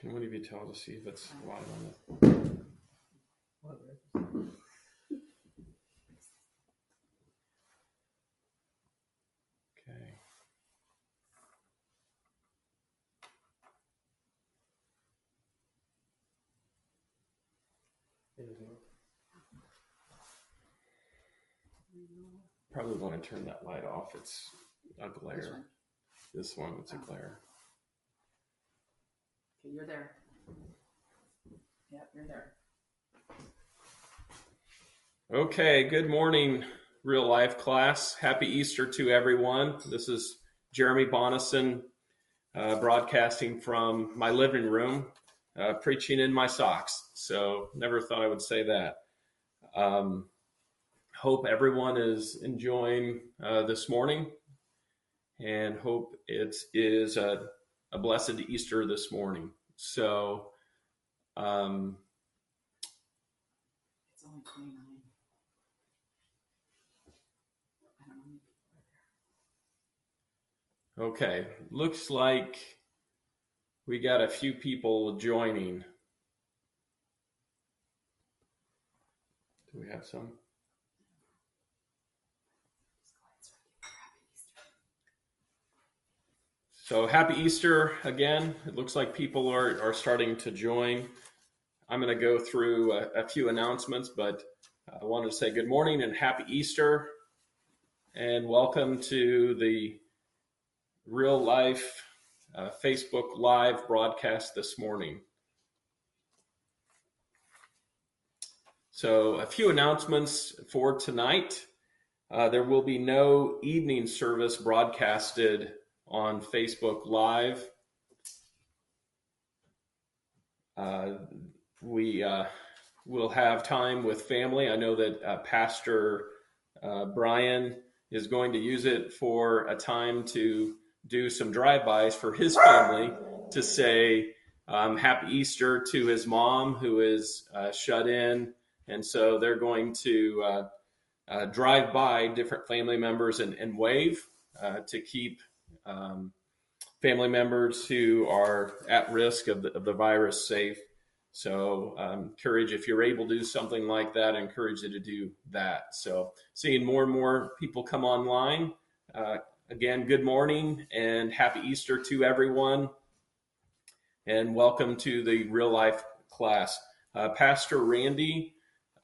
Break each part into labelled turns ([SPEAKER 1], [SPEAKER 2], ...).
[SPEAKER 1] Can one of you tell to see if it's live on the? Okay. Probably want to turn that light off. It's a glare. This one, it's a
[SPEAKER 2] Oh.
[SPEAKER 1] glare.
[SPEAKER 2] Okay, you're there. Yep, you're there.
[SPEAKER 1] Okay, good morning, real life class. Happy Easter to everyone. This is Jeremy Bonnesen uh, broadcasting from my living room, uh, preaching in my socks. So, never thought I would say that. Um, hope everyone is enjoying uh, this morning and hope it is a, a blessed Easter this morning. So, um,
[SPEAKER 2] It's only 29. I don't know. how many people are there.
[SPEAKER 1] Okay, looks like we got a few people joining. Do we have some?
[SPEAKER 2] Just go ahead, start giving Happy Easter.
[SPEAKER 1] So happy Easter again. It looks like people are, are starting to join. I'm going to go through a, a few announcements, but I wanted to say good morning and happy Easter and welcome to the real life uh, Facebook Live broadcast this morning. So, a few announcements for tonight. Uh, there will be no evening service broadcasted on Facebook Live. Uh, we uh, will have time with family. I know that uh, Pastor uh, Brian is going to use it for a time to do some drive-bys for his family to say um, Happy Easter to his mom, who is uh, shut in, and so they're going to uh, drive by different family members and, and wave to keep um, family members who are at risk of the, of the virus safe. So, um, encourage if you're able to do something like that, encourage you to do that. So, seeing more and more people come online. Uh, again, good morning and happy Easter to everyone, and welcome to the real life class. Uh, Pastor Randy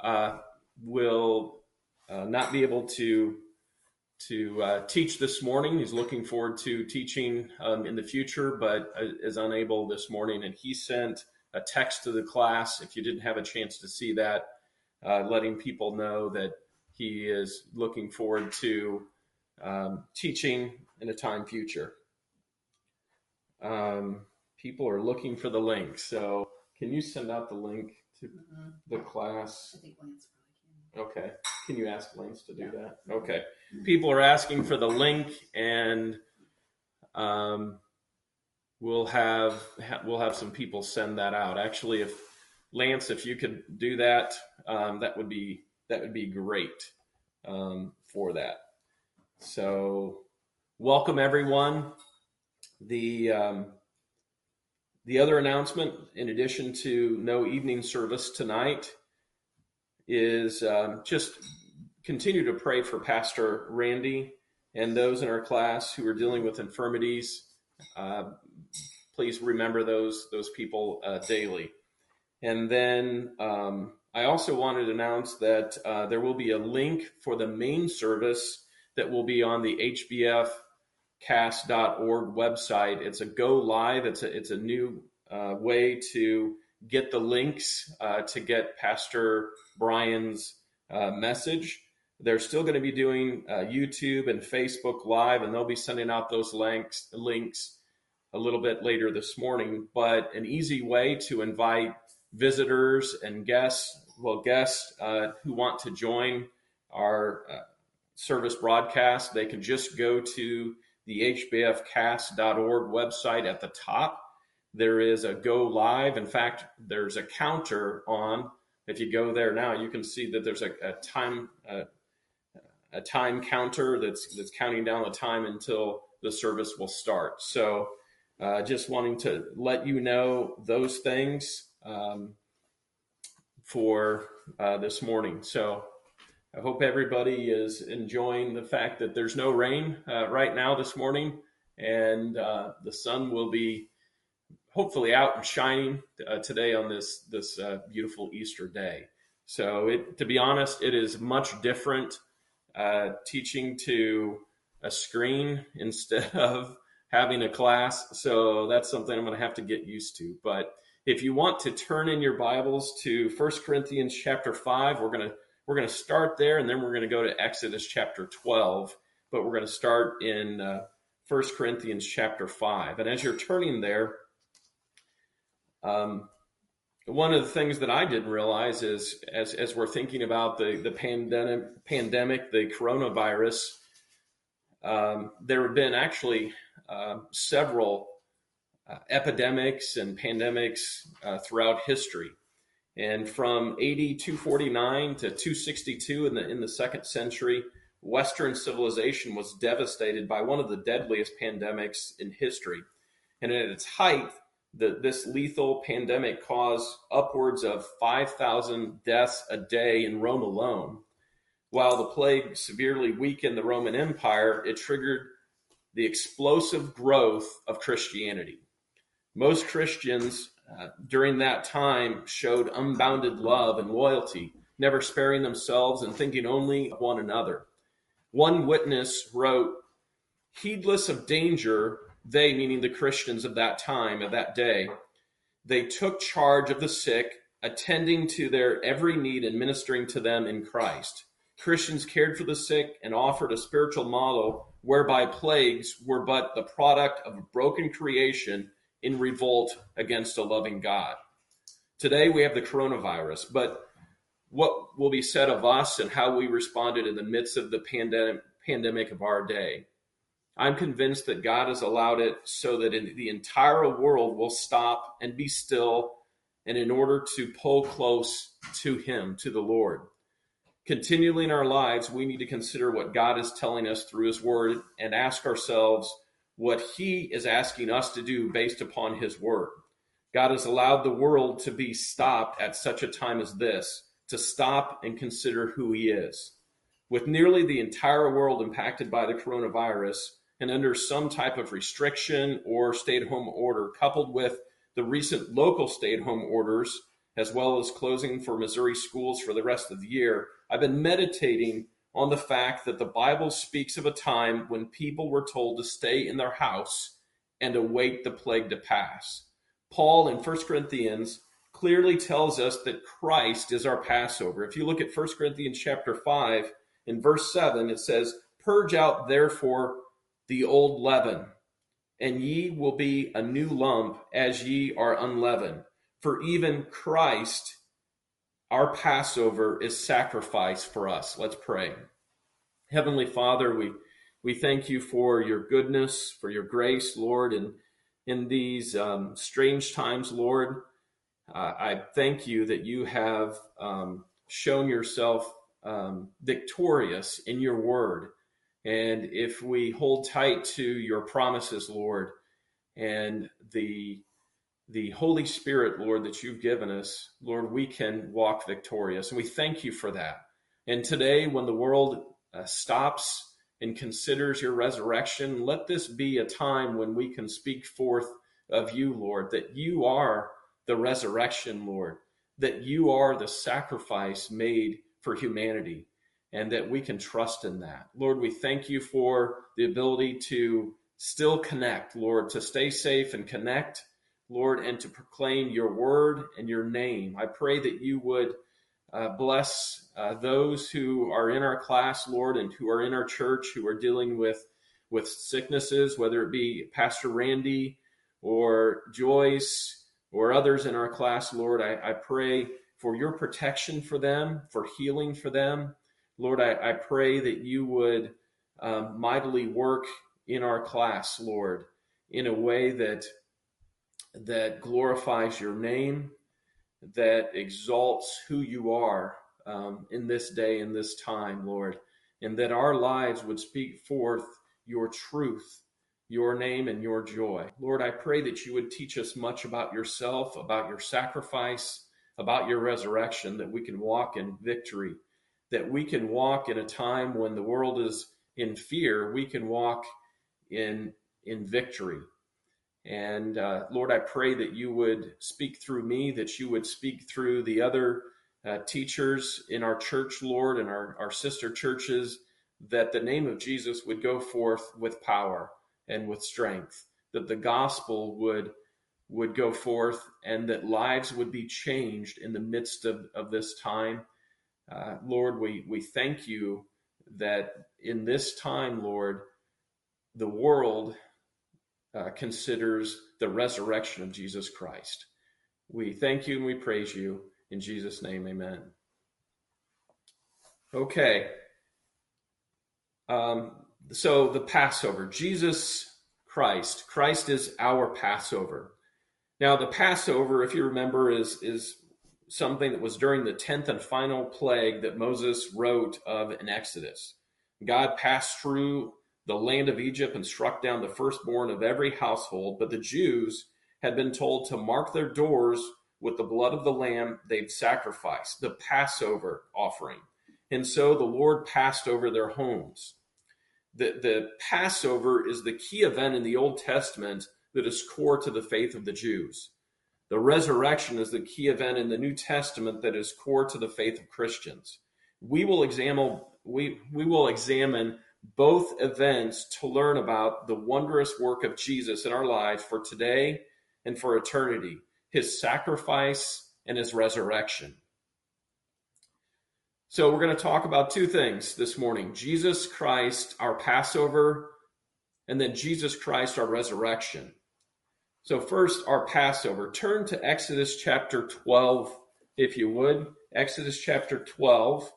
[SPEAKER 1] uh, will uh, not be able to to uh, teach this morning. He's looking forward to teaching um, in the future, but uh, is unable this morning. And he sent a text to the class. If you didn't have a chance to see that, uh, letting people know that he is looking forward to um, teaching in a time future. Um, people are looking for the link, so can you send out the link to
[SPEAKER 2] Mhm.
[SPEAKER 1] the class?
[SPEAKER 2] I think Lance probably can.
[SPEAKER 1] Okay. Can you ask Lance to do that? Okay. People are asking for the link, and um, we'll have ha- we'll have some people send that out. Actually, if Lance, if you could do that, um, that would be that would be great um, for that. So, welcome everyone. The um, the other announcement, in addition to no evening service tonight, is um, just continue to pray for Pastor Randy and those in our class who are dealing with infirmities. Uh, please remember those those people uh, daily. And then um, I also wanted to announce that uh, there will be a link for the main service that will be on the hbfcast.org website. It's a go live. It's a it's a new uh, way to get the links uh, to get Pastor Brian's uh, message. They're still going to be doing uh, YouTube and Facebook Live, and they'll be sending out those links links a little bit later this morning. But an easy way to invite visitors and guests, well, guests uh, who want to join our uh, service broadcast, they can just go to the hbfcast.org website at the top. There is a go live. In fact, there's a counter on. If you go there now, you can see that there's a, a time uh, a time counter that's that's counting down the time until the service will start. So uh, just wanting to let you know those things um, for uh, this morning. So I hope everybody is enjoying the fact that there's no rain uh, right now this morning, and uh, the sun will be hopefully out and shining uh, today on this this uh, beautiful Easter day. So, it, to be honest, it is much different uh, teaching to a screen instead of having a class. So that's something I'm going to have to get used to. But if you want to turn in your Bibles to 1 Corinthians chapter 5, we're going to we're going to start there and then we're going to go to Exodus chapter 12, but we're going to start in uh, 1 Corinthians chapter 5. And as you're turning there, um, one of the things that I didn't realize is as, as we're thinking about the, the pandemic, pandemic, the coronavirus, um, there have been actually uh, several uh, epidemics and pandemics uh, throughout history. And from AD 249 to 262 in the, in the second century, Western civilization was devastated by one of the deadliest pandemics in history. And at its height, the, this lethal pandemic caused upwards of 5,000 deaths a day in Rome alone. While the plague severely weakened the Roman Empire, it triggered the explosive growth of Christianity. Most Christians uh, during that time showed unbounded love and loyalty, never sparing themselves and thinking only of one another. One witness wrote, Heedless of danger, they, meaning the Christians of that time, of that day, they took charge of the sick, attending to their every need and ministering to them in Christ. Christians cared for the sick and offered a spiritual model whereby plagues were but the product of a broken creation in revolt against a loving God. Today we have the coronavirus, but what will be said of us and how we responded in the midst of the pandemic, pandemic of our day? I'm convinced that God has allowed it so that the entire world will stop and be still, and in order to pull close to Him, to the Lord. Continually in our lives, we need to consider what God is telling us through His Word and ask ourselves what He is asking us to do based upon His Word. God has allowed the world to be stopped at such a time as this, to stop and consider who He is. With nearly the entire world impacted by the coronavirus and under some type of restriction or stay at home order, coupled with the recent local stay at home orders, as well as closing for Missouri schools for the rest of the year, I've been meditating on the fact that the Bible speaks of a time when people were told to stay in their house and await the plague to pass. Paul in 1 Corinthians clearly tells us that Christ is our Passover. If you look at 1 Corinthians chapter 5 in verse 7, it says, Purge out therefore the old leaven, and ye will be a new lump as ye are unleavened. For even Christ our Passover is sacrifice for us. Let's pray. Heavenly Father, we, we thank you for your goodness, for your grace, Lord, and in these um, strange times, Lord, uh, I thank you that you have um, shown yourself um, victorious in your word. And if we hold tight to your promises, Lord, and the the Holy Spirit, Lord, that you've given us, Lord, we can walk victorious. And we thank you for that. And today, when the world uh, stops and considers your resurrection, let this be a time when we can speak forth of you, Lord, that you are the resurrection, Lord, that you are the sacrifice made for humanity, and that we can trust in that. Lord, we thank you for the ability to still connect, Lord, to stay safe and connect Lord, and to proclaim your word and your name. I pray that you would uh, bless uh, those who are in our class, Lord, and who are in our church who are dealing with with sicknesses, whether it be Pastor Randy or Joyce or others in our class, Lord. I, I pray for your protection for them, for healing for them. Lord, I, I pray that you would um, mightily work in our class, Lord, in a way that that glorifies your name, that exalts who you are um, in this day, in this time, Lord, and that our lives would speak forth your truth your name and your joy. Lord, I pray that you would teach us much about yourself, about your sacrifice, about your resurrection, that we can walk in victory, that we can walk in a time when the world is in fear, we can walk in, in victory. And uh, Lord, I pray that you would speak through me, that you would speak through the other uh, teachers in our church, Lord, and our, our sister churches, that the name of Jesus would go forth with power and with strength, that the gospel would would go forth and that lives would be changed in the midst of, of this time. Uh, Lord, we, we thank you that in this time, Lord, the world uh, considers the resurrection of Jesus Christ. We thank you and we praise you. In Jesus' name, amen. Okay. Um, so the Passover, Jesus Christ. Christ is our Passover. Now, the Passover, if you remember, is, is something that was during the 10th and final plague that Moses wrote of in Exodus. God passed through the land of Egypt and struck down the firstborn of every household, but the Jews had been told to mark their doors with the blood of the lamb they'd sacrificed, the Passover offering. And so the Lord passed over their homes. The, the Passover is the key event in the Old Testament that is core to the faith of the Jews. The resurrection is the key event in the New Testament that is core to the faith of Christians. We will examine we, we will examine both events to learn about the wondrous work of Jesus in our lives for today and for eternity, his sacrifice and his resurrection. So, we're going to talk about two things this morning Jesus Christ, our Passover, and then Jesus Christ, our resurrection. So, first, our Passover. Turn to Exodus chapter 12, if you would. Exodus chapter 12.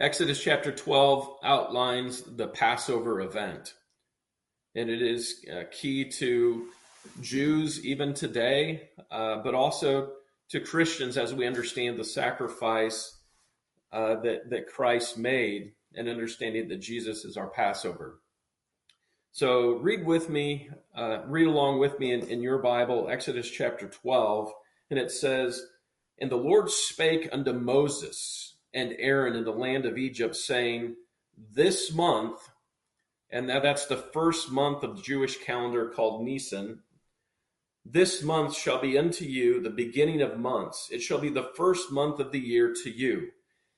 [SPEAKER 1] Exodus chapter 12 outlines the Passover event, and it is uh, key to Jews even today, uh, but also to Christians as we understand the sacrifice uh, that, that Christ made and understanding that Jesus is our Passover. So read with me, uh, read along with me in, in your Bible, Exodus chapter 12, and it says, And the Lord spake unto Moses, and Aaron in the land of Egypt, saying, This month, and now that's the first month of the Jewish calendar called Nisan, this month shall be unto you the beginning of months. It shall be the first month of the year to you.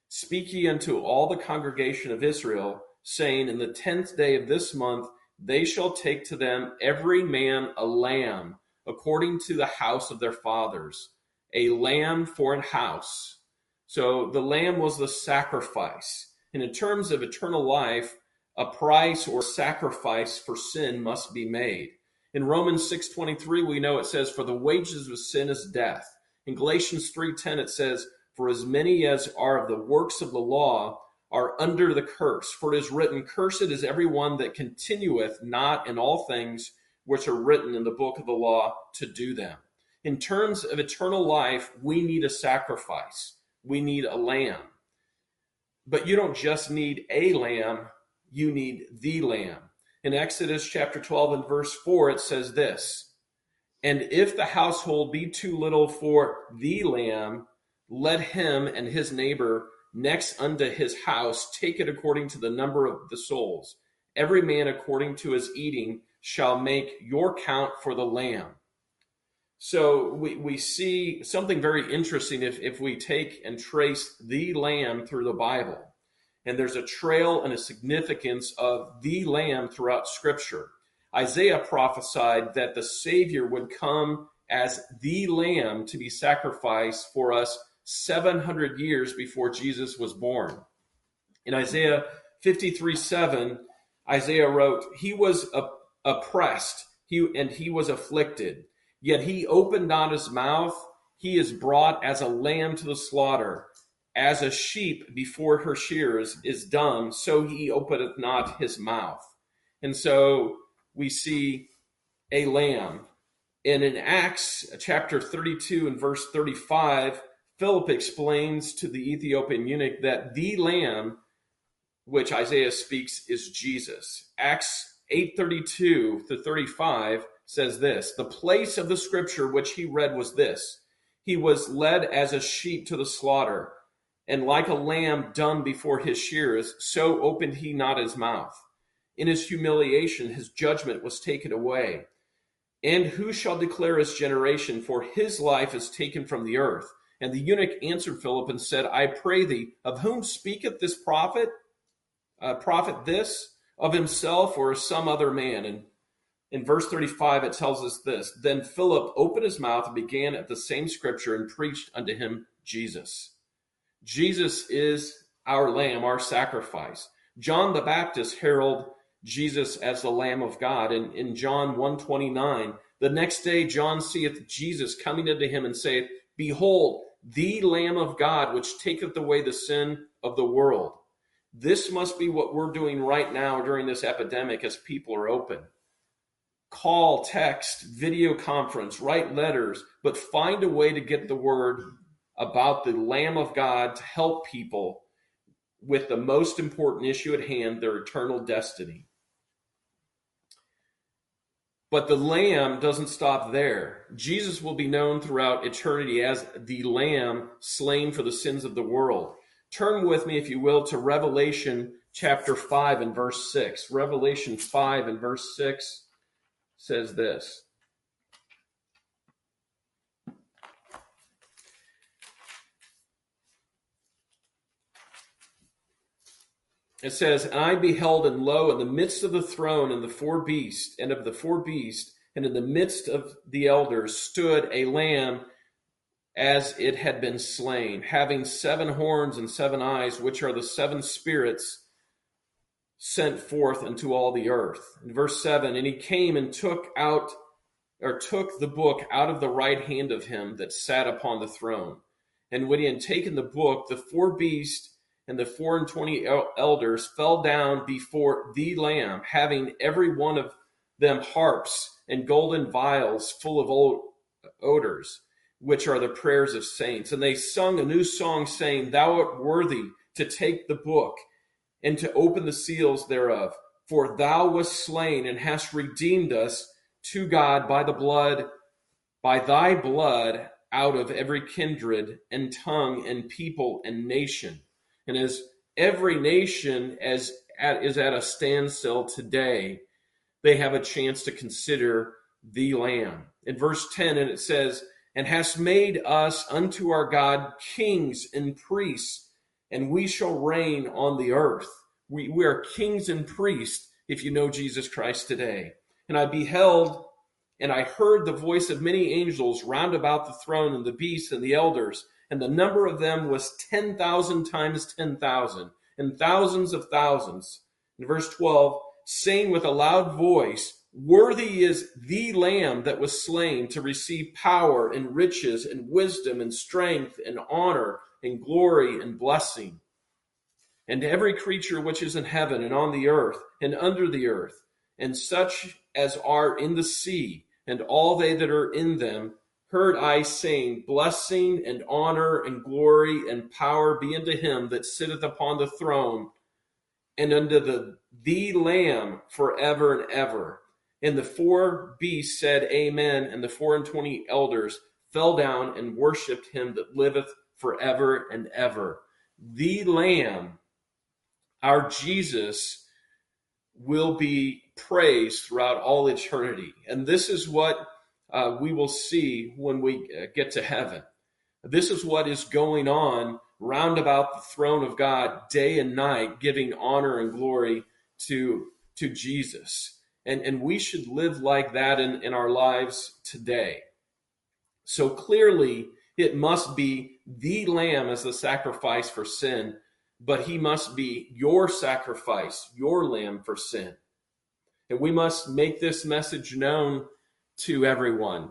[SPEAKER 1] Speak ye unto all the congregation of Israel, saying, In the tenth day of this month they shall take to them every man a lamb, according to the house of their fathers, a lamb for an house. So the lamb was the sacrifice. And in terms of eternal life, a price or sacrifice for sin must be made. In Romans 6:23 we know it says for the wages of sin is death. In Galatians 3:10 it says for as many as are of the works of the law are under the curse for it is written cursed is everyone that continueth not in all things which are written in the book of the law to do them. In terms of eternal life we need a sacrifice we need a lamb. But you don't just need a lamb, you need the lamb. In Exodus chapter 12 and verse 4, it says this And if the household be too little for the lamb, let him and his neighbor next unto his house take it according to the number of the souls. Every man according to his eating shall make your count for the lamb. So we, we see something very interesting if, if we take and trace the lamb through the Bible. And there's a trail and a significance of the lamb throughout Scripture. Isaiah prophesied that the Savior would come as the lamb to be sacrificed for us 700 years before Jesus was born. In Isaiah 53 7, Isaiah wrote, He was oppressed he, and he was afflicted Yet he opened not his mouth. He is brought as a lamb to the slaughter. As a sheep before her shears is dumb, so he openeth not his mouth. And so we see a lamb And in Acts chapter 32 and verse 35, Philip explains to the Ethiopian eunuch that the lamb which Isaiah speaks is Jesus. Acts 8:32 to 35 says this, the place of the scripture which he read was this, he was led as a sheep to the slaughter, and like a lamb dumb before his shearers, so opened he not his mouth. In his humiliation his judgment was taken away. And who shall declare his generation? For his life is taken from the earth. And the eunuch answered Philip and said, I pray thee, of whom speaketh this prophet? Uh, prophet this? Of himself or some other man? And in verse 35, it tells us this Then Philip opened his mouth and began at the same scripture and preached unto him Jesus. Jesus is our lamb, our sacrifice. John the Baptist heralded Jesus as the Lamb of God. And in John 129, the next day John seeth Jesus coming unto him and saith, Behold, the Lamb of God, which taketh away the sin of the world. This must be what we're doing right now during this epidemic as people are open. Call, text, video conference, write letters, but find a way to get the word about the Lamb of God to help people with the most important issue at hand, their eternal destiny. But the Lamb doesn't stop there. Jesus will be known throughout eternity as the Lamb slain for the sins of the world. Turn with me, if you will, to Revelation chapter 5 and verse 6. Revelation 5 and verse 6 says this. It says, And I beheld, and lo, in the midst of the throne and the four beasts, and of the four beasts, and in the midst of the elders stood a lamb as it had been slain, having seven horns and seven eyes, which are the seven spirits sent forth into all the earth. In verse 7, and he came and took out or took the book out of the right hand of him that sat upon the throne. And when he had taken the book, the four beasts and the four and twenty elders fell down before the Lamb, having every one of them harps and golden vials full of odors, which are the prayers of saints. And they sung a new song, saying, Thou art worthy to take the book and to open the seals thereof. For thou wast slain and hast redeemed us to God by the blood, by thy blood out of every kindred and tongue and people and nation and as every nation as at, is at a standstill today, they have a chance to consider the Lamb. In verse 10, and it says, And hast made us unto our God kings and priests, and we shall reign on the earth. We, we are kings and priests if you know Jesus Christ today. And I beheld and I heard the voice of many angels round about the throne and the beasts and the elders and the number of them was 10,000 times 10,000, and thousands of thousands. In verse 12, saying with a loud voice, Worthy is the Lamb that was slain to receive power and riches and wisdom and strength and honor and glory and blessing. And every creature which is in heaven and on the earth and under the earth, and such as are in the sea, and all they that are in them, heard I saying, Blessing and honor and glory and power be unto him that sitteth upon the throne and unto the, the Lamb forever and ever. And the four beasts said, Amen. And the four and twenty elders fell down and worshipped him that liveth forever and ever. The Lamb, our Jesus, will be praised throughout all eternity. And this is what uh, we will see when we uh, get to heaven. This is what is going on round about the throne of God day and night, giving honor and glory to, to Jesus. And, and we should live like that in, in our lives today. So clearly, it must be the Lamb as the sacrifice for sin, but he must be your sacrifice, your Lamb for sin. And we must make this message known to everyone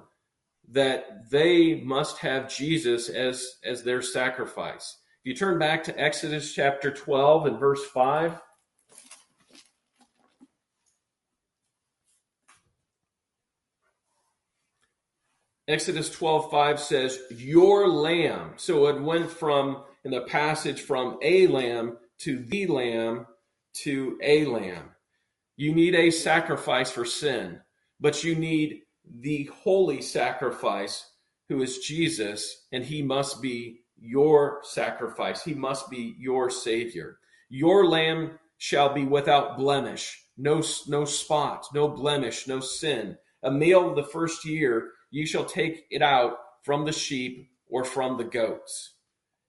[SPEAKER 1] that they must have Jesus as, as their sacrifice. If you turn back to Exodus chapter 12 and verse 5, Exodus 12 5 says, Your lamb. So it went from, in the passage, from a lamb to the lamb to a lamb. You need a sacrifice for sin, but you need the holy sacrifice, who is Jesus, and he must be your sacrifice. He must be your savior. Your lamb shall be without blemish, no, no spot, no blemish, no sin. A male of the first year, you shall take it out from the sheep or from the goats.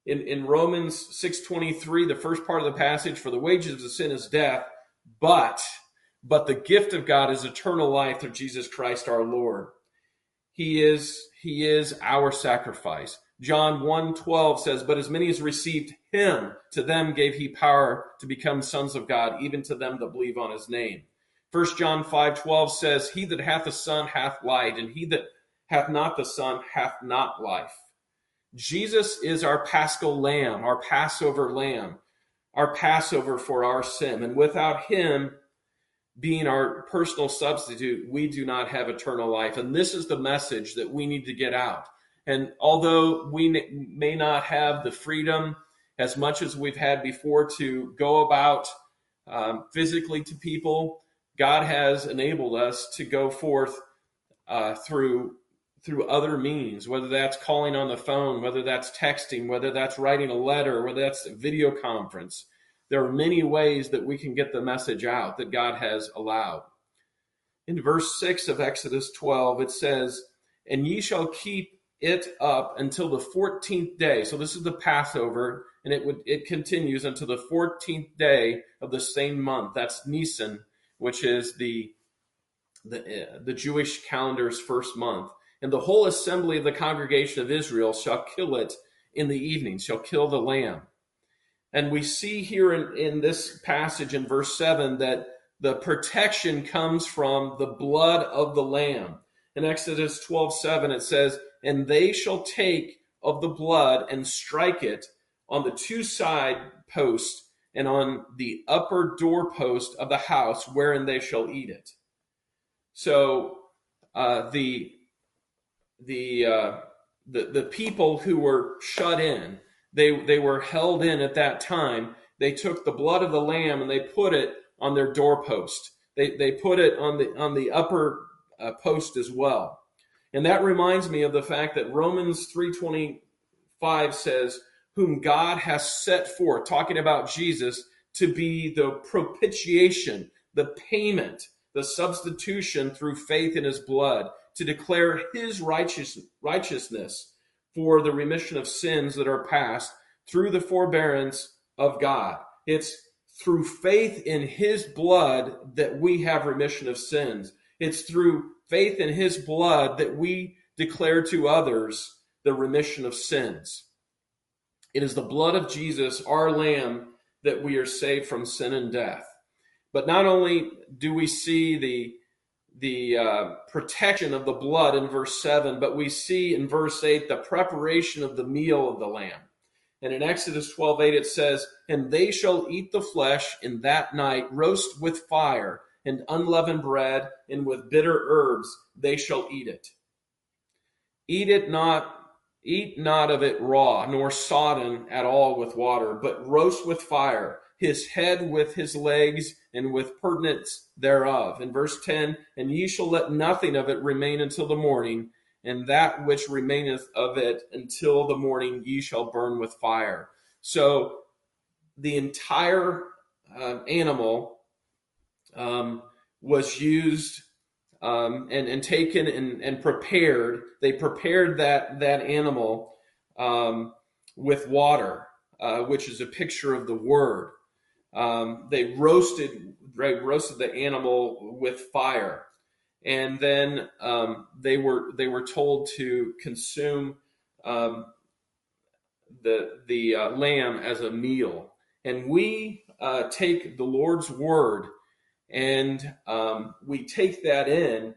[SPEAKER 1] In, in Romans 6.23, the first part of the passage, for the wages of the sin is death, but, but the gift of God is eternal life through Jesus Christ our Lord. He is, he is our sacrifice. John 1:12 says, "But as many as received him, to them gave he power to become sons of God, even to them that believe on his name." 1 John 5:12 says, "He that hath the Son hath light, and he that hath not the Son hath not life." Jesus is our paschal lamb, our Passover lamb, our Passover for our sin. And without him being our personal substitute, we do not have eternal life. And this is the message that we need to get out and although we may not have the freedom as much as we've had before to go about um, physically to people, God has enabled us to go forth uh, through through other means, whether that's calling on the phone, whether that's texting, whether that's writing a letter, whether that's a video conference. There are many ways that we can get the message out that God has allowed. In verse 6 of Exodus 12, it says, And ye shall keep it up until the 14th day. So this is the Passover, and it would it continues until the 14th day of the same month. That's Nisan, which is the the, uh, the Jewish calendar's first month. And the whole assembly of the congregation of Israel shall kill it in the evening, shall kill the lamb. And we see here in, in this passage in verse 7 that the protection comes from the blood of the lamb. In Exodus 12 7, it says, and they shall take of the blood and strike it on the two side posts and on the upper doorpost of the house wherein they shall eat it. So uh, the the, uh, the the people who were shut in, they they were held in at that time. They took the blood of the lamb and they put it on their doorpost. They they put it on the on the upper uh, post as well. And that reminds me of the fact that Romans 3:25 says, "Whom God has set forth," talking about Jesus, to be the propitiation, the payment, the substitution through faith in his blood, to declare his righteous, righteousness for the remission of sins that are past through the forbearance of God. It's through faith in his blood that we have remission of sins. It's through faith in his blood that we declare to others the remission of sins. It is the blood of Jesus, our Lamb, that we are saved from sin and death. But not only do we see the the uh, protection of the blood in verse 7, but we see in verse 8 the preparation of the meal of the lamb. And in Exodus 12 8, it says, And they shall eat the flesh in that night, roast with fire, and unleavened bread, and with bitter herbs they shall eat it. Eat it not, eat not of it raw, nor sodden at all with water, but roast with fire, his head with his legs, and with purtenance thereof. In verse 10, and ye shall let nothing of it remain until the morning, and that which remaineth of it until the morning ye shall burn with fire. So the entire uh, animal um, was used um, and, and taken and, and prepared. They prepared that, that animal um, with water, uh, which is a picture of the word. Um, they roasted, roasted the animal with fire. And then um, they were they were told to consume um, the the uh, lamb as a meal. And we uh, take the Lord's word and um, we take that in,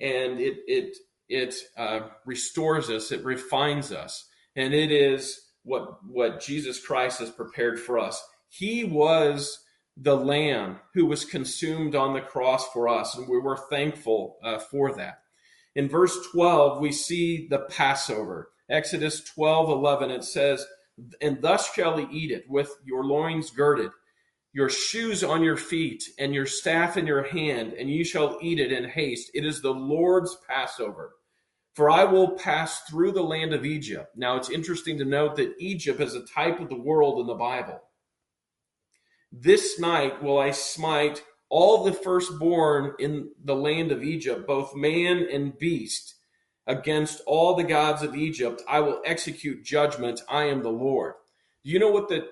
[SPEAKER 1] and it it it uh, restores us, it refines us, and it is what what Jesus Christ has prepared for us. He was the Lamb who was consumed on the cross for us, and we were thankful uh, for that. In verse 12, we see the Passover. Exodus 12 11, it says, And thus shall ye eat it, with your loins girded, your shoes on your feet, and your staff in your hand, and ye shall eat it in haste. It is the Lord's Passover. For I will pass through the land of Egypt. Now it's interesting to note that Egypt is a type of the world in the Bible. This night will I smite all the firstborn in the land of Egypt, both man and beast, against all the gods of Egypt. I will execute judgment. I am the Lord. Do you know what the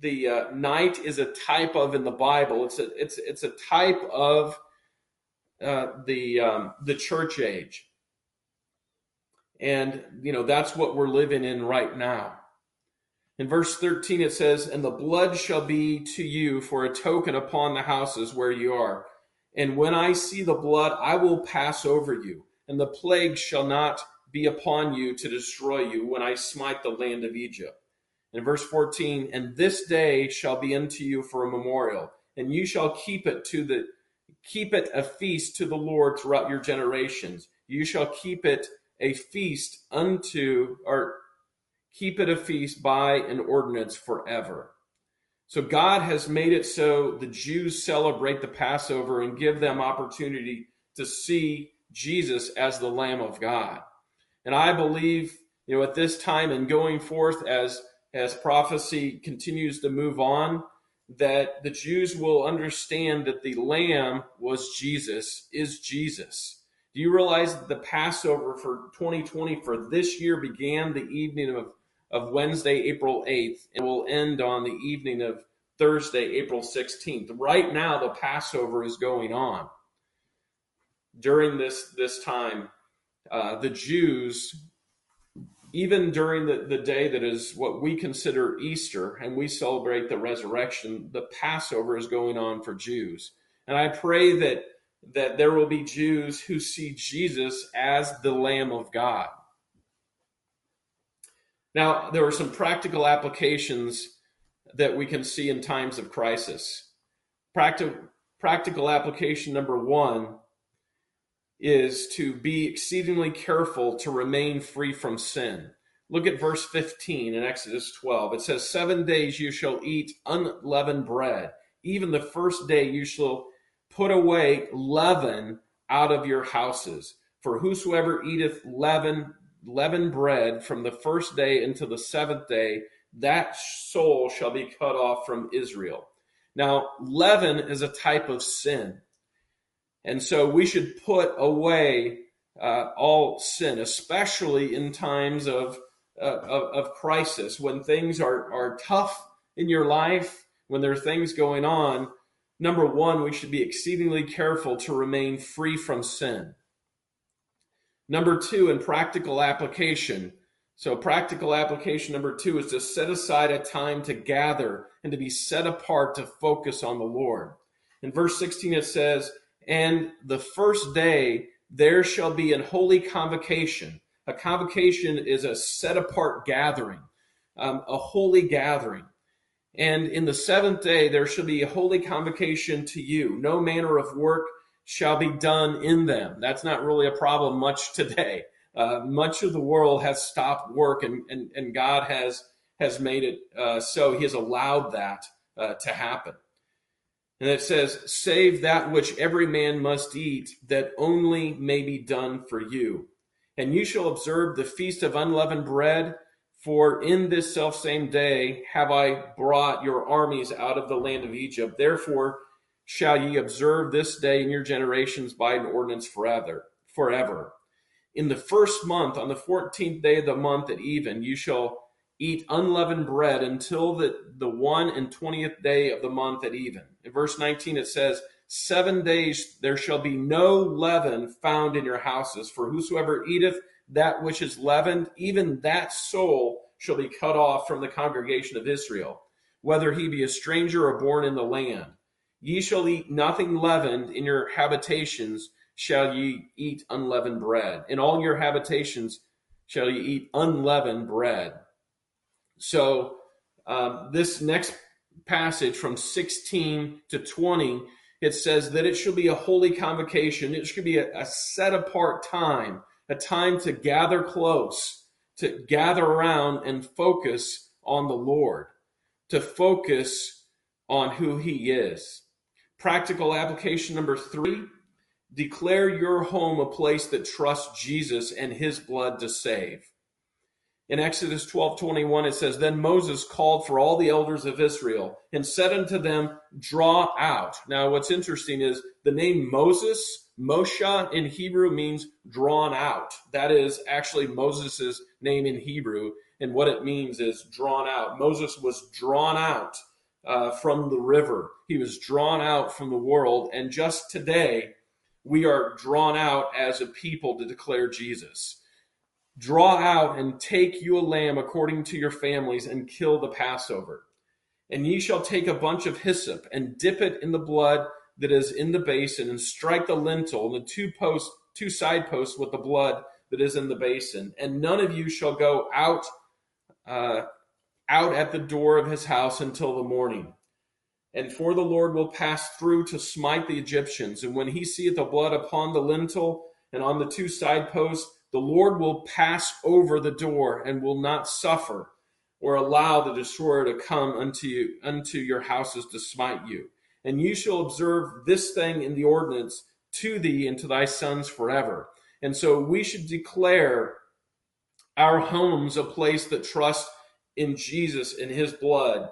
[SPEAKER 1] the uh, night is a type of in the Bible? It's a it's it's a type of uh, the um, the church age, and you know that's what we're living in right now. In verse 13, it says, And the blood shall be to you for a token upon the houses where you are. And when I see the blood, I will pass over you, and the plague shall not be upon you to destroy you when I smite the land of Egypt. In verse 14, And this day shall be unto you for a memorial, and you shall keep it to the keep it a feast to the Lord throughout your generations. You shall keep it a feast unto or keep it a feast by an ordinance forever. So God has made it so the Jews celebrate the Passover and give them opportunity to see Jesus as the Lamb of God. And I believe, you know, at this time and going forth as as prophecy continues to move on, that the Jews will understand that the Lamb was Jesus, is Jesus. Do you realize that the Passover for 2020 for this year began the evening of of Wednesday, April 8th, and will end on the evening of Thursday, April 16th. Right now, the Passover is going on. During this, this time, uh, the Jews, even during the, the day that is what we consider Easter, and we celebrate the resurrection, the Passover is going on for Jews. And I pray that that there will be Jews who see Jesus as the Lamb of God now, there are some practical applications that we can see in times of crisis. Practi- practical application number one is to be exceedingly careful to remain free from sin. Look at verse 15 in Exodus 12. It says, Seven days you shall eat unleavened bread. Even the first day you shall put away leaven out of your houses. For whosoever eateth leaven leavened bread from the first day until the seventh day, that soul shall be cut off from Israel. Now, leaven is a type of sin. And so we should put away uh, all sin, especially in times of, uh, of, of, crisis, when things are, are tough in your life, when there are things going on. Number one, we should be exceedingly careful to remain free from sin. Number two, in practical application. So, practical application number two is to set aside a time to gather and to be set apart to focus on the Lord. In verse 16, it says, And the first day there shall be an holy convocation. A convocation is a set apart gathering, um, a holy gathering. And in the seventh day there shall be a holy convocation to you. No manner of work shall be done in them. That's not really a problem much today. Uh, much of the world has stopped work, and, and, and God has has made it uh, so. He has allowed that uh, to happen. And it says, "Save that which every man must eat, that only may be done for you. And you shall observe the feast of unleavened bread." For in this self same day have I brought your armies out of the land of Egypt. Therefore, shall ye observe this day in your generations by an ordinance forever. Forever. In the first month, on the fourteenth day of the month at even, you shall eat unleavened bread until the, the one and twentieth day of the month at even. In verse 19 it says, Seven days there shall be no leaven found in your houses, for whosoever eateth that which is leavened, even that soul shall be cut off from the congregation of Israel, whether he be a stranger or born in the land. Ye shall eat nothing leavened in your habitations, shall ye eat unleavened bread. In all your habitations shall ye eat unleavened bread. So, um, this next passage from 16 to 20 it says that it should be a holy convocation. It should be a, a set apart time, a time to gather close, to gather around and focus on the Lord, to focus on who He is. Practical application number three declare your home a place that trusts Jesus and His blood to save. In Exodus 12 21, it says, Then Moses called for all the elders of Israel and said unto them, Draw out. Now, what's interesting is the name Moses, Moshe in Hebrew means drawn out. That is actually Moses' name in Hebrew. And what it means is drawn out. Moses was drawn out uh, from the river, he was drawn out from the world. And just today, we are drawn out as a people to declare Jesus. Draw out and take you a lamb according to your families and kill the Passover. And ye shall take a bunch of hyssop and dip it in the blood that is in the basin and strike the lintel and the two posts, two side posts with the blood that is in the basin. And none of you shall go out, uh, out at the door of his house until the morning. And for the Lord will pass through to smite the Egyptians. And when he seeth the blood upon the lintel and on the two side posts, the Lord will pass over the door and will not suffer or allow the destroyer to come unto you unto your houses to smite you. And you shall observe this thing in the ordinance to thee and to thy sons forever. And so we should declare our homes a place that trusts in Jesus in his blood.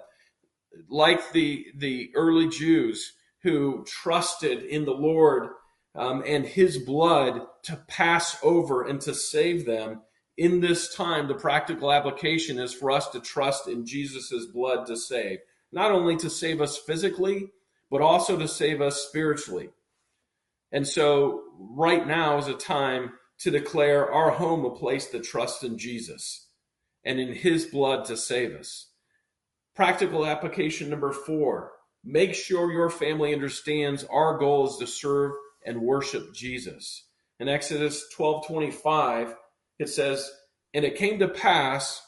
[SPEAKER 1] Like the the early Jews who trusted in the Lord um, and his blood to pass over and to save them. In this time, the practical application is for us to trust in Jesus' blood to save, not only to save us physically, but also to save us spiritually. And so, right now is a time to declare our home a place that trusts in Jesus and in his blood to save us. Practical application number four make sure your family understands our goal is to serve and worship Jesus. In Exodus 12:25, it says, "And it came to pass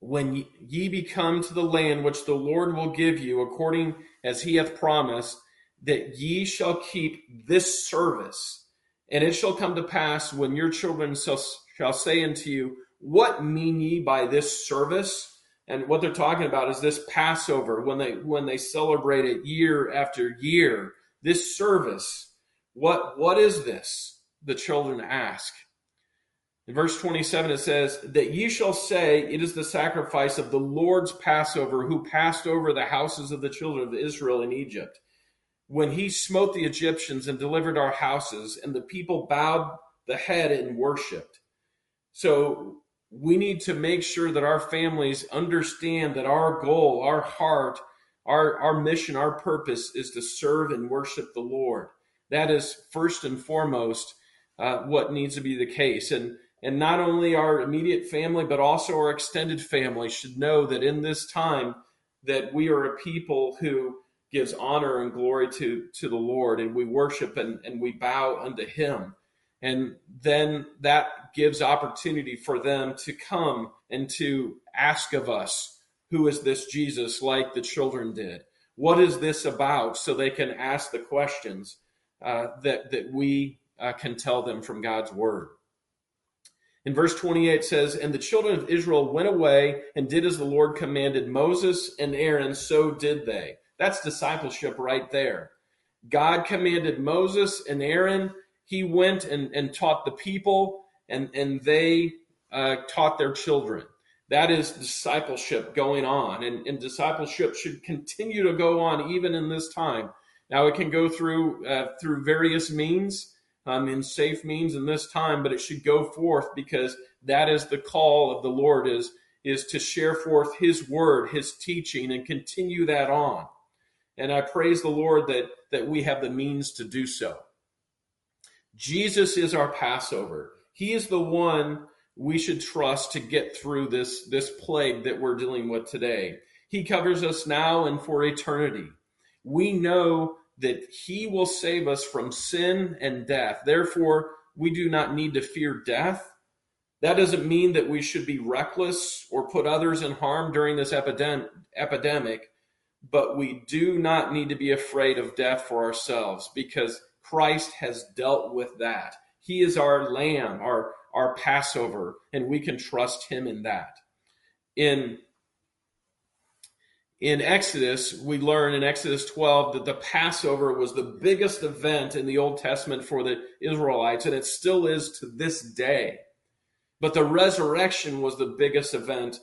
[SPEAKER 1] when ye be come to the land which the Lord will give you, according as he hath promised, that ye shall keep this service. And it shall come to pass when your children shall, shall say unto you, What mean ye by this service? And what they're talking about is this Passover, when they when they celebrate it year after year, this service what, what is this? The children ask. In verse 27, it says, That ye shall say, It is the sacrifice of the Lord's Passover, who passed over the houses of the children of Israel in Egypt, when he smote the Egyptians and delivered our houses, and the people bowed the head and worshiped. So we need to make sure that our families understand that our goal, our heart, our, our mission, our purpose is to serve and worship the Lord. That is first and foremost uh, what needs to be the case. And and not only our immediate family, but also our extended family should know that in this time that we are a people who gives honor and glory to, to the Lord and we worship and, and we bow unto him. And then that gives opportunity for them to come and to ask of us, who is this Jesus like the children did? What is this about? So they can ask the questions uh, that, that we uh, can tell them from God's word. In verse 28 says, And the children of Israel went away and did as the Lord commanded Moses and Aaron, so did they. That's discipleship right there. God commanded Moses and Aaron. He went and, and taught the people, and, and they uh, taught their children. That is discipleship going on. And, and discipleship should continue to go on even in this time now it can go through uh, through various means, um, in safe means in this time, but it should go forth because that is the call of the Lord is is to share forth His word, His teaching, and continue that on. And I praise the Lord that that we have the means to do so. Jesus is our Passover. He is the one we should trust to get through this this plague that we're dealing with today. He covers us now and for eternity we know that he will save us from sin and death. Therefore, we do not need to fear death. That doesn't mean that we should be reckless or put others in harm during this epidemic, but we do not need to be afraid of death for ourselves because Christ has dealt with that. He is our lamb, our, our Passover, and we can trust him in that. In in Exodus, we learn in Exodus 12 that the Passover was the biggest event in the Old Testament for the Israelites, and it still is to this day. But the resurrection was the biggest event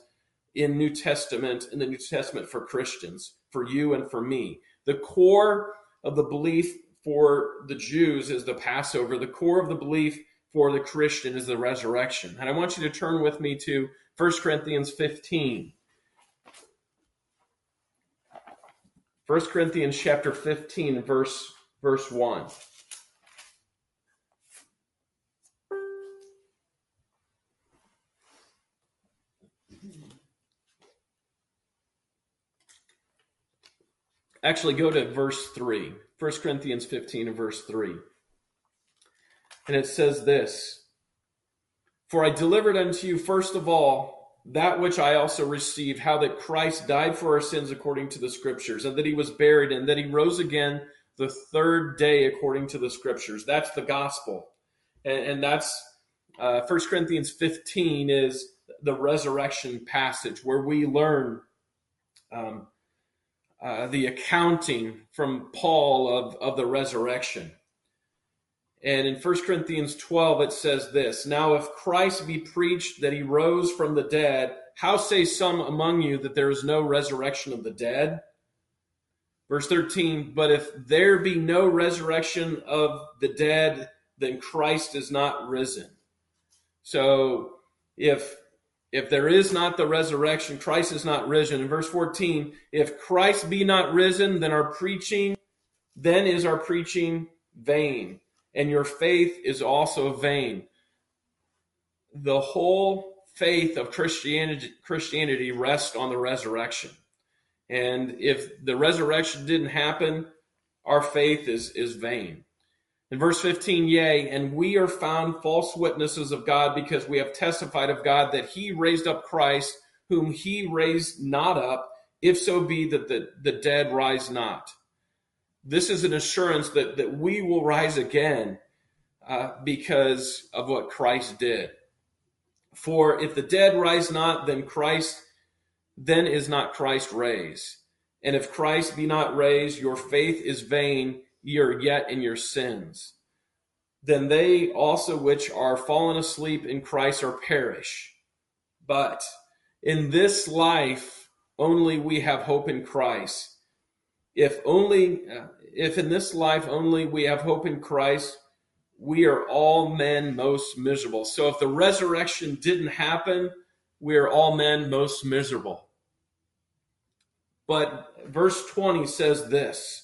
[SPEAKER 1] in New Testament, in the New Testament for Christians, for you and for me. The core of the belief for the Jews is the Passover. The core of the belief for the Christian is the resurrection. And I want you to turn with me to 1 Corinthians 15. 1 Corinthians chapter 15 verse verse 1. Actually go to verse 3. 1 Corinthians 15 and verse 3. And it says this, For I delivered unto you first of all that which I also received, how that Christ died for our sins according to the scriptures, and that he was buried, and that he rose again the third day according to the scriptures. That's the gospel. And, and that's uh, 1 Corinthians 15 is the resurrection passage where we learn um, uh, the accounting from Paul of, of the resurrection. And in 1 Corinthians 12, it says this Now, if Christ be preached that he rose from the dead, how say some among you that there is no resurrection of the dead? Verse 13, but if there be no resurrection of the dead, then Christ is not risen. So if if there is not the resurrection, Christ is not risen. In verse 14, if Christ be not risen, then our preaching, then is our preaching vain and your faith is also vain. The whole faith of Christianity, Christianity rests on the resurrection. And if the resurrection didn't happen, our faith is, is vain. In verse 15, yea, and we are found false witnesses of God because we have testified of God that he raised up Christ, whom he raised not up, if so be that the, the dead rise not this is an assurance that, that we will rise again uh, because of what Christ did. For if the dead rise not, then Christ, then is not Christ raised. And if Christ be not raised, your faith is vain, ye are yet in your sins. Then they also which are fallen asleep in Christ are perish. But in this life only we have hope in Christ if only, uh, if in this life only we have hope in Christ, we are all men most miserable. So if the resurrection didn't happen, we are all men most miserable. But verse 20 says this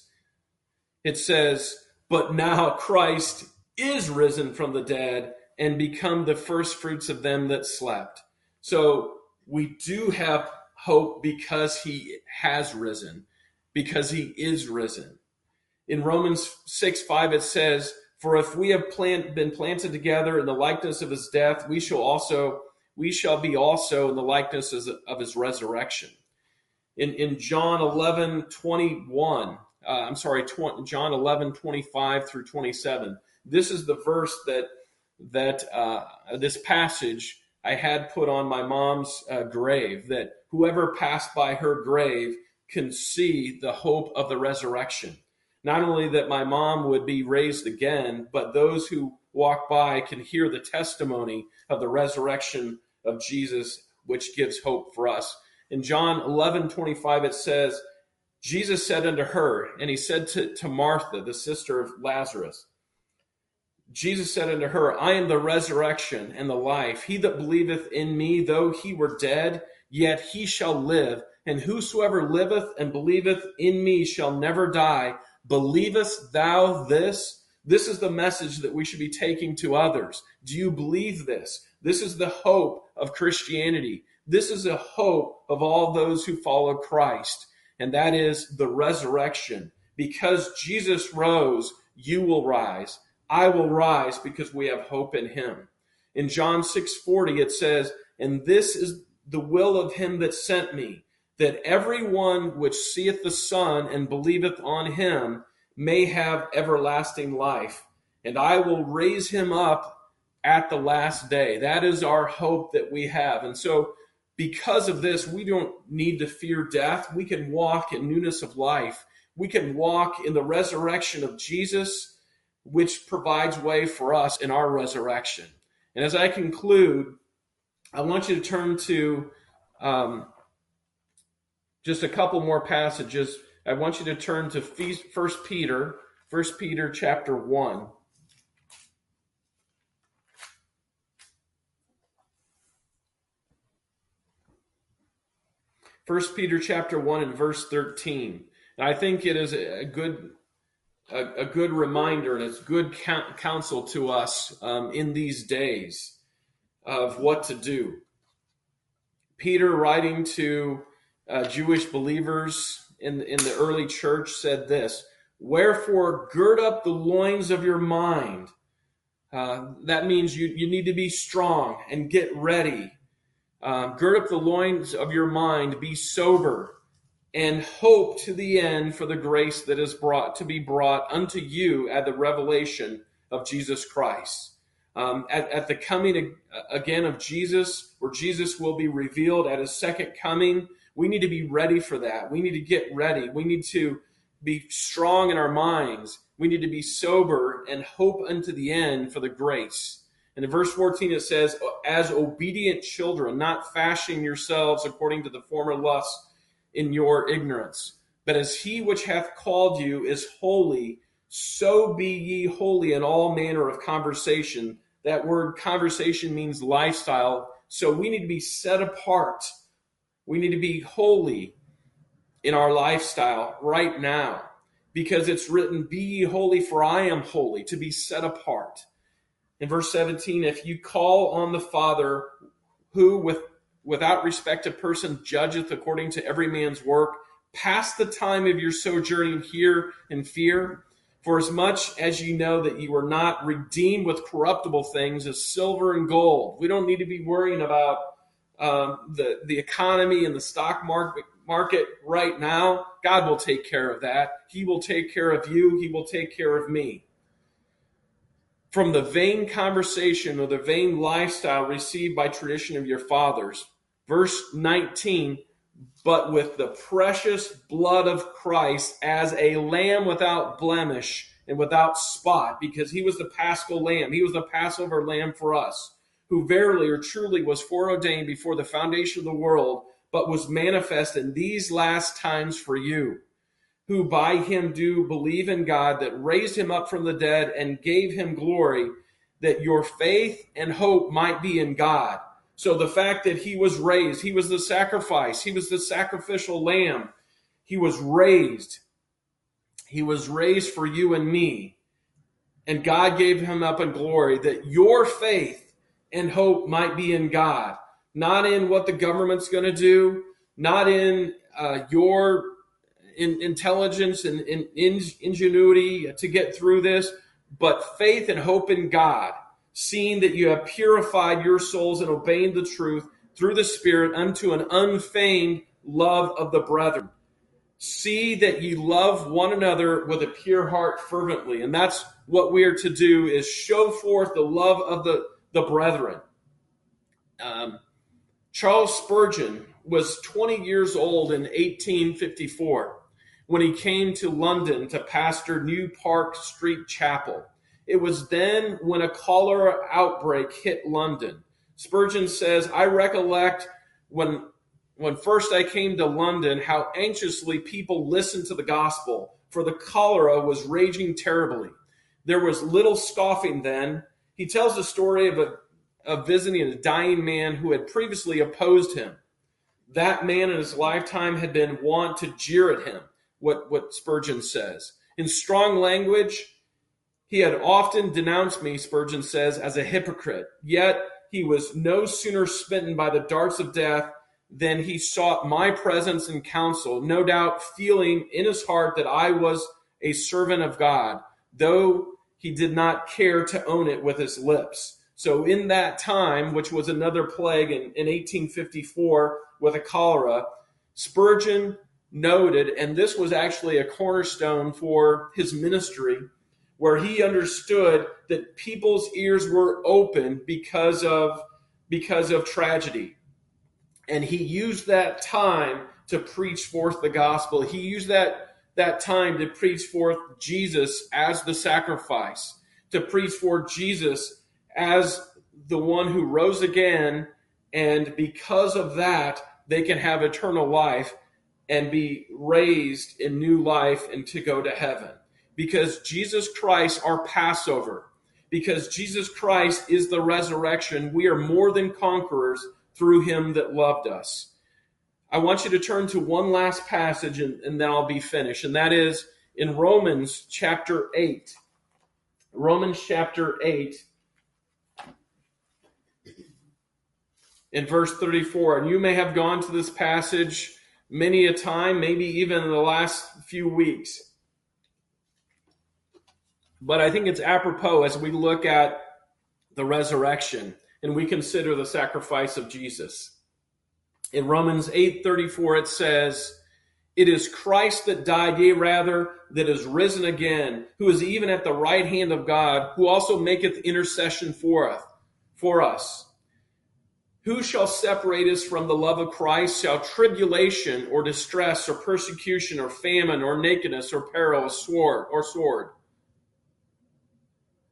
[SPEAKER 1] it says, But now Christ is risen from the dead and become the first fruits of them that slept. So we do have hope because he has risen because he is risen. In Romans 6 5, it says, For if we have plant, been planted together in the likeness of his death, we shall also we shall be also in the likeness of his resurrection. In, in John 11 21, uh, I'm sorry, 20, John 11 25 through 27, this is the verse that that uh, this passage I had put on my mom's uh, grave that whoever passed by her grave can see the hope of the resurrection. Not only that my mom would be raised again, but those who walk by can hear the testimony of the resurrection of Jesus, which gives hope for us. In John 11 25, it says, Jesus said unto her, and he said to, to Martha, the sister of Lazarus, Jesus said unto her, I am the resurrection and the life. He that believeth in me, though he were dead, yet he shall live and whosoever liveth and believeth in me shall never die. Believest thou this? This is the message that we should be taking to others. Do you believe this? This is the hope of Christianity. This is the hope of all those who follow Christ, and that is the resurrection. Because Jesus rose, you will rise. I will rise because we have hope in him. In John 6:40 it says, "And this is the will of him that sent me, that everyone which seeth the Son and believeth on him may have everlasting life, and I will raise him up at the last day. That is our hope that we have. And so, because of this, we don't need to fear death. We can walk in newness of life. We can walk in the resurrection of Jesus, which provides way for us in our resurrection. And as I conclude, I want you to turn to um, just a couple more passages. I want you to turn to First Peter, First Peter chapter one. First Peter chapter 1 and verse 13. And I think it is a good a, a good reminder and it's good counsel to us um, in these days of what to do. Peter, writing to uh, Jewish believers in, in the early church, said this Wherefore, gird up the loins of your mind. Uh, that means you, you need to be strong and get ready um, gird up the loins of your mind, be sober, and hope to the end for the grace that is brought to be brought unto you at the revelation of Jesus Christ. Um, at, at, the coming again of Jesus, where Jesus will be revealed at his second coming, we need to be ready for that. We need to get ready. We need to be strong in our minds. We need to be sober and hope unto the end for the grace. And in verse 14 it says, As obedient children, not fashioning yourselves according to the former lusts in your ignorance, but as he which hath called you is holy, so be ye holy in all manner of conversation. That word conversation means lifestyle. So we need to be set apart. We need to be holy in our lifestyle right now because it's written, Be ye holy, for I am holy, to be set apart in verse 17, if you call on the Father who with without respect of person judgeth according to every man's work, pass the time of your sojourning here in fear. For as much as you know that you are not redeemed with corruptible things as silver and gold, we don't need to be worrying about um, the the economy and the stock market market right now. God will take care of that. He will take care of you. He will take care of me from the vain conversation or the vain lifestyle received by tradition of your fathers. Verse 19, but with the precious blood of Christ as a lamb without blemish and without spot, because he was the paschal lamb. He was the Passover lamb for us, who verily or truly was foreordained before the foundation of the world, but was manifest in these last times for you who by him do believe in God that raised him up from the dead and gave him glory, that your faith and hope might be in God. So the fact that he was raised, he was the sacrifice, he was the sacrificial lamb, he was raised. He was raised for you and me. And God gave him up in glory that your faith and hope might be in God, not in what the government's going to do, not in uh, your in, intelligence and in, in, ingenuity to get through this, but faith and hope in God, seeing that you have purified your souls and obeying the truth through the Spirit unto an unfeigned love of the brethren. See that ye love one another with a pure heart fervently. And that's what we are to do is show forth the love of the, the brethren. Um, Charles Spurgeon was 20 years old in 1854 when he came to London to pastor New Park Street Chapel. It was then when a cholera outbreak hit London. Spurgeon says, I recollect when when first I came to London how anxiously people listened to the gospel, for the cholera was raging terribly. There was little scoffing then. He tells the story of a of visiting a dying man who had previously opposed him. That man in his lifetime had been wont to jeer at him what, what Spurgeon says. In strong language, he had often denounced me, Spurgeon says, as a hypocrite. Yet he was no sooner smitten by the darts of death than he sought my presence and counsel, no doubt feeling in his heart that I was a servant of God, though he did not care to own it with his lips. So in that time, which was another plague in, in 1854 with a cholera, Spurgeon noted, and this was actually a cornerstone for his ministry, where he understood that people's ears were open because of because of tragedy. And he used that time to preach forth the gospel. He used that that time to preach forth Jesus as the sacrifice, to preach forth Jesus as the one who rose again and because of that they can have eternal life and be raised in new life and to go to heaven. Because Jesus Christ, our Passover, because Jesus Christ is the resurrection, we are more than conquerors through him that loved us. I want you to turn to one last passage and, and then I'll be finished, and that is in Romans chapter 8. Romans chapter 8 in verse 34. And you may have gone to this passage many a time, maybe even in the last few weeks. But I think it's apropos as we look at the resurrection and we consider the sacrifice of Jesus. In Romans 8:34 it says, "It is Christ that died, yea rather that is risen again, who is even at the right hand of God, who also maketh intercession for us." For us. Who shall separate us from the love of Christ? Shall tribulation or distress or persecution or famine or nakedness or peril or sword or sword?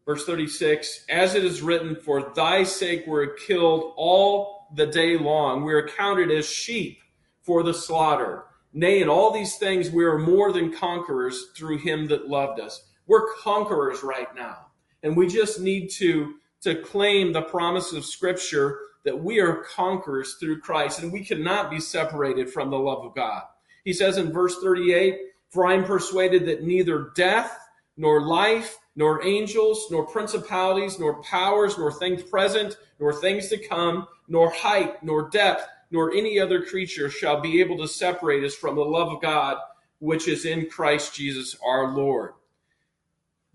[SPEAKER 1] Verse 36, as it is written, for thy sake we're killed all the day long. We are counted as sheep for the slaughter. Nay, in all these things we are more than conquerors through him that loved us. We're conquerors right now. And we just need to, to claim the promise of scripture that we are conquerors through Christ and we cannot be separated from the love of God. He says in verse 38, For I am persuaded that neither death, nor life, nor angels, nor principalities, nor powers, nor things present, nor things to come, nor height, nor depth, nor any other creature shall be able to separate us from the love of God which is in Christ Jesus our Lord.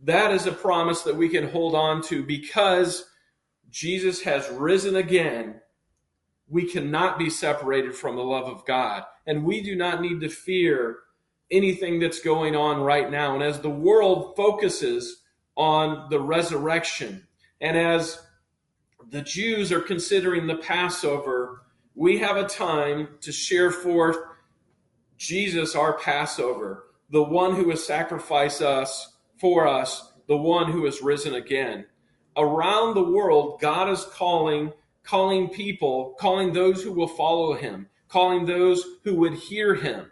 [SPEAKER 1] That is a promise that we can hold on to because Jesus has risen again, we cannot be separated from the love of God. And we do not need to fear anything that's going on right now. And as the world focuses on the resurrection, and as the Jews are considering the Passover, we have a time to share forth Jesus, our Passover, the one who has sacrificed us for us, the one who has risen again around the world, God is calling, calling people, calling those who will follow him, calling those who would hear him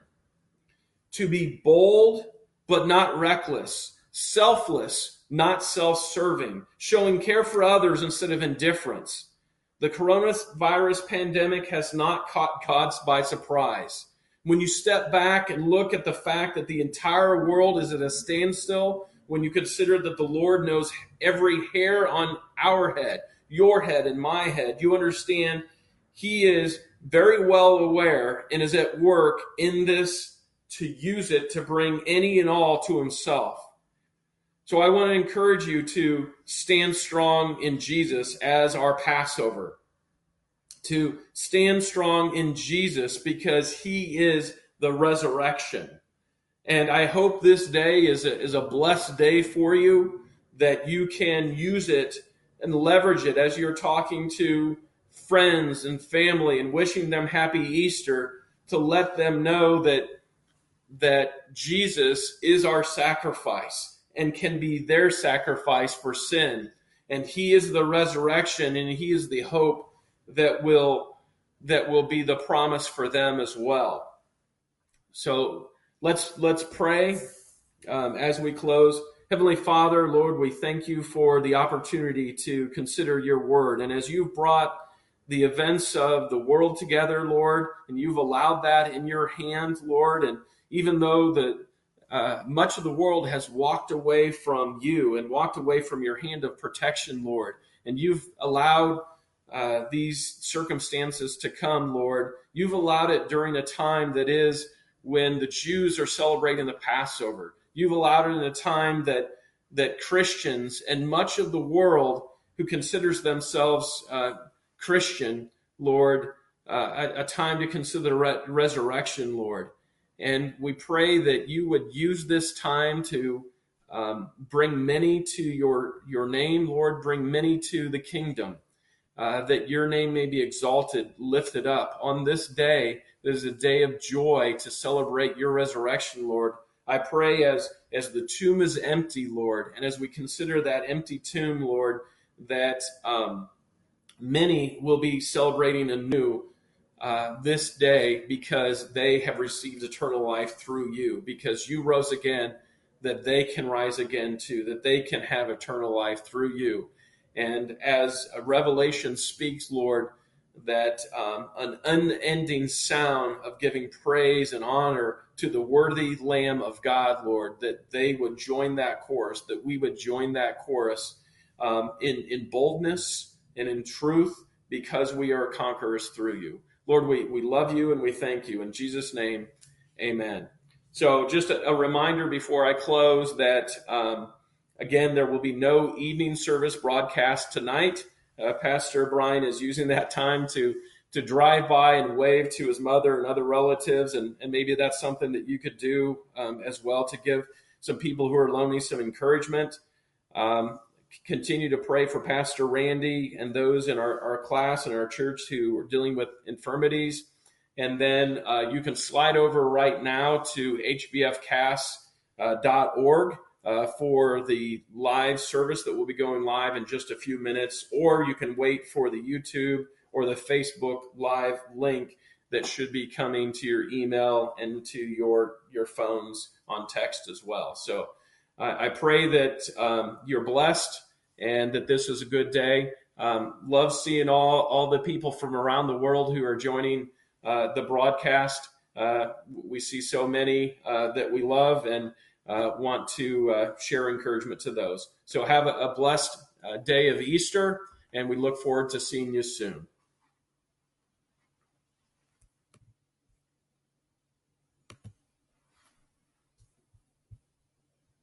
[SPEAKER 1] to be bold, but not reckless, selfless, not self serving, showing care for others instead of indifference. The coronavirus pandemic has not caught God's by surprise. When you step back and look at the fact that the entire world is at a standstill, when you consider that the Lord knows every hair on our head, your head, and my head, you understand He is very well aware and is at work in this to use it to bring any and all to Himself. So I want to encourage you to stand strong in Jesus as our Passover. To stand strong in Jesus because He is the resurrection. And I hope this day is a, is a blessed day for you, that you can use it and leverage it as you're talking to friends and family and wishing them happy Easter to let them know that, that Jesus is our sacrifice and can be their sacrifice for sin. And he is the resurrection and he is the hope that will, that will be the promise for them as well. So Let's let's pray um, as we close. Heavenly Father, Lord, we thank you for the opportunity to consider your word. And as you've brought the events of the world together, Lord, and you've allowed that in your hand, Lord, and even though the uh, much of the world has walked away from you and walked away from your hand of protection, Lord, and you've allowed uh, these circumstances to come, Lord. You've allowed it during a time that is when the Jews are celebrating the Passover. You've allowed it in a time that that Christians and much of the world who considers themselves uh, Christian, Lord, uh, a, a, time to consider the re- resurrection, Lord. And we pray that you would use this time to um, bring many to your, your name, Lord, bring many to the kingdom, uh, that your name may be exalted, lifted up. On this day, there's a day of joy to celebrate your resurrection, Lord. I pray as, as the tomb is empty, Lord, and as we consider that empty tomb, Lord, that um, many will be celebrating anew uh, this day because they have received eternal life through you, because you rose again that they can rise again too, that they can have eternal life through you. And as Revelation speaks, Lord, that um, an unending sound of giving praise and honor to the worthy Lamb of God, Lord, that they would join that chorus, that we would join that chorus um, in, in boldness and in truth because we are conquerors through you. Lord, we, we love you and we thank you. In Jesus' name, amen. So, just a, a reminder before I close that, um, again, there will be no evening service broadcast tonight. Uh, Pastor Brian is using that time to to drive by and wave to his mother and other relatives, and, and maybe that's something that you could do um, as well to give some people who are lonely some encouragement. Um, continue to pray for Pastor Randy and those in our, our class and our church who are dealing with infirmities. And then uh, you can slide over right now to hbfcast.org uh, for the live service that will be going live in just a few minutes, or you can wait for the YouTube or the Facebook live link that should be coming to your email and to your your phones on text as well. So I pray that um, you're blessed and that this is a good day. Um, love seeing all all the people from around the world who are joining uh, the broadcast. Uh, we see so many uh, that we love and Uh, want to uh, share encouragement to those. So have a, a blessed uh, day of Easter, and we look forward to seeing you soon.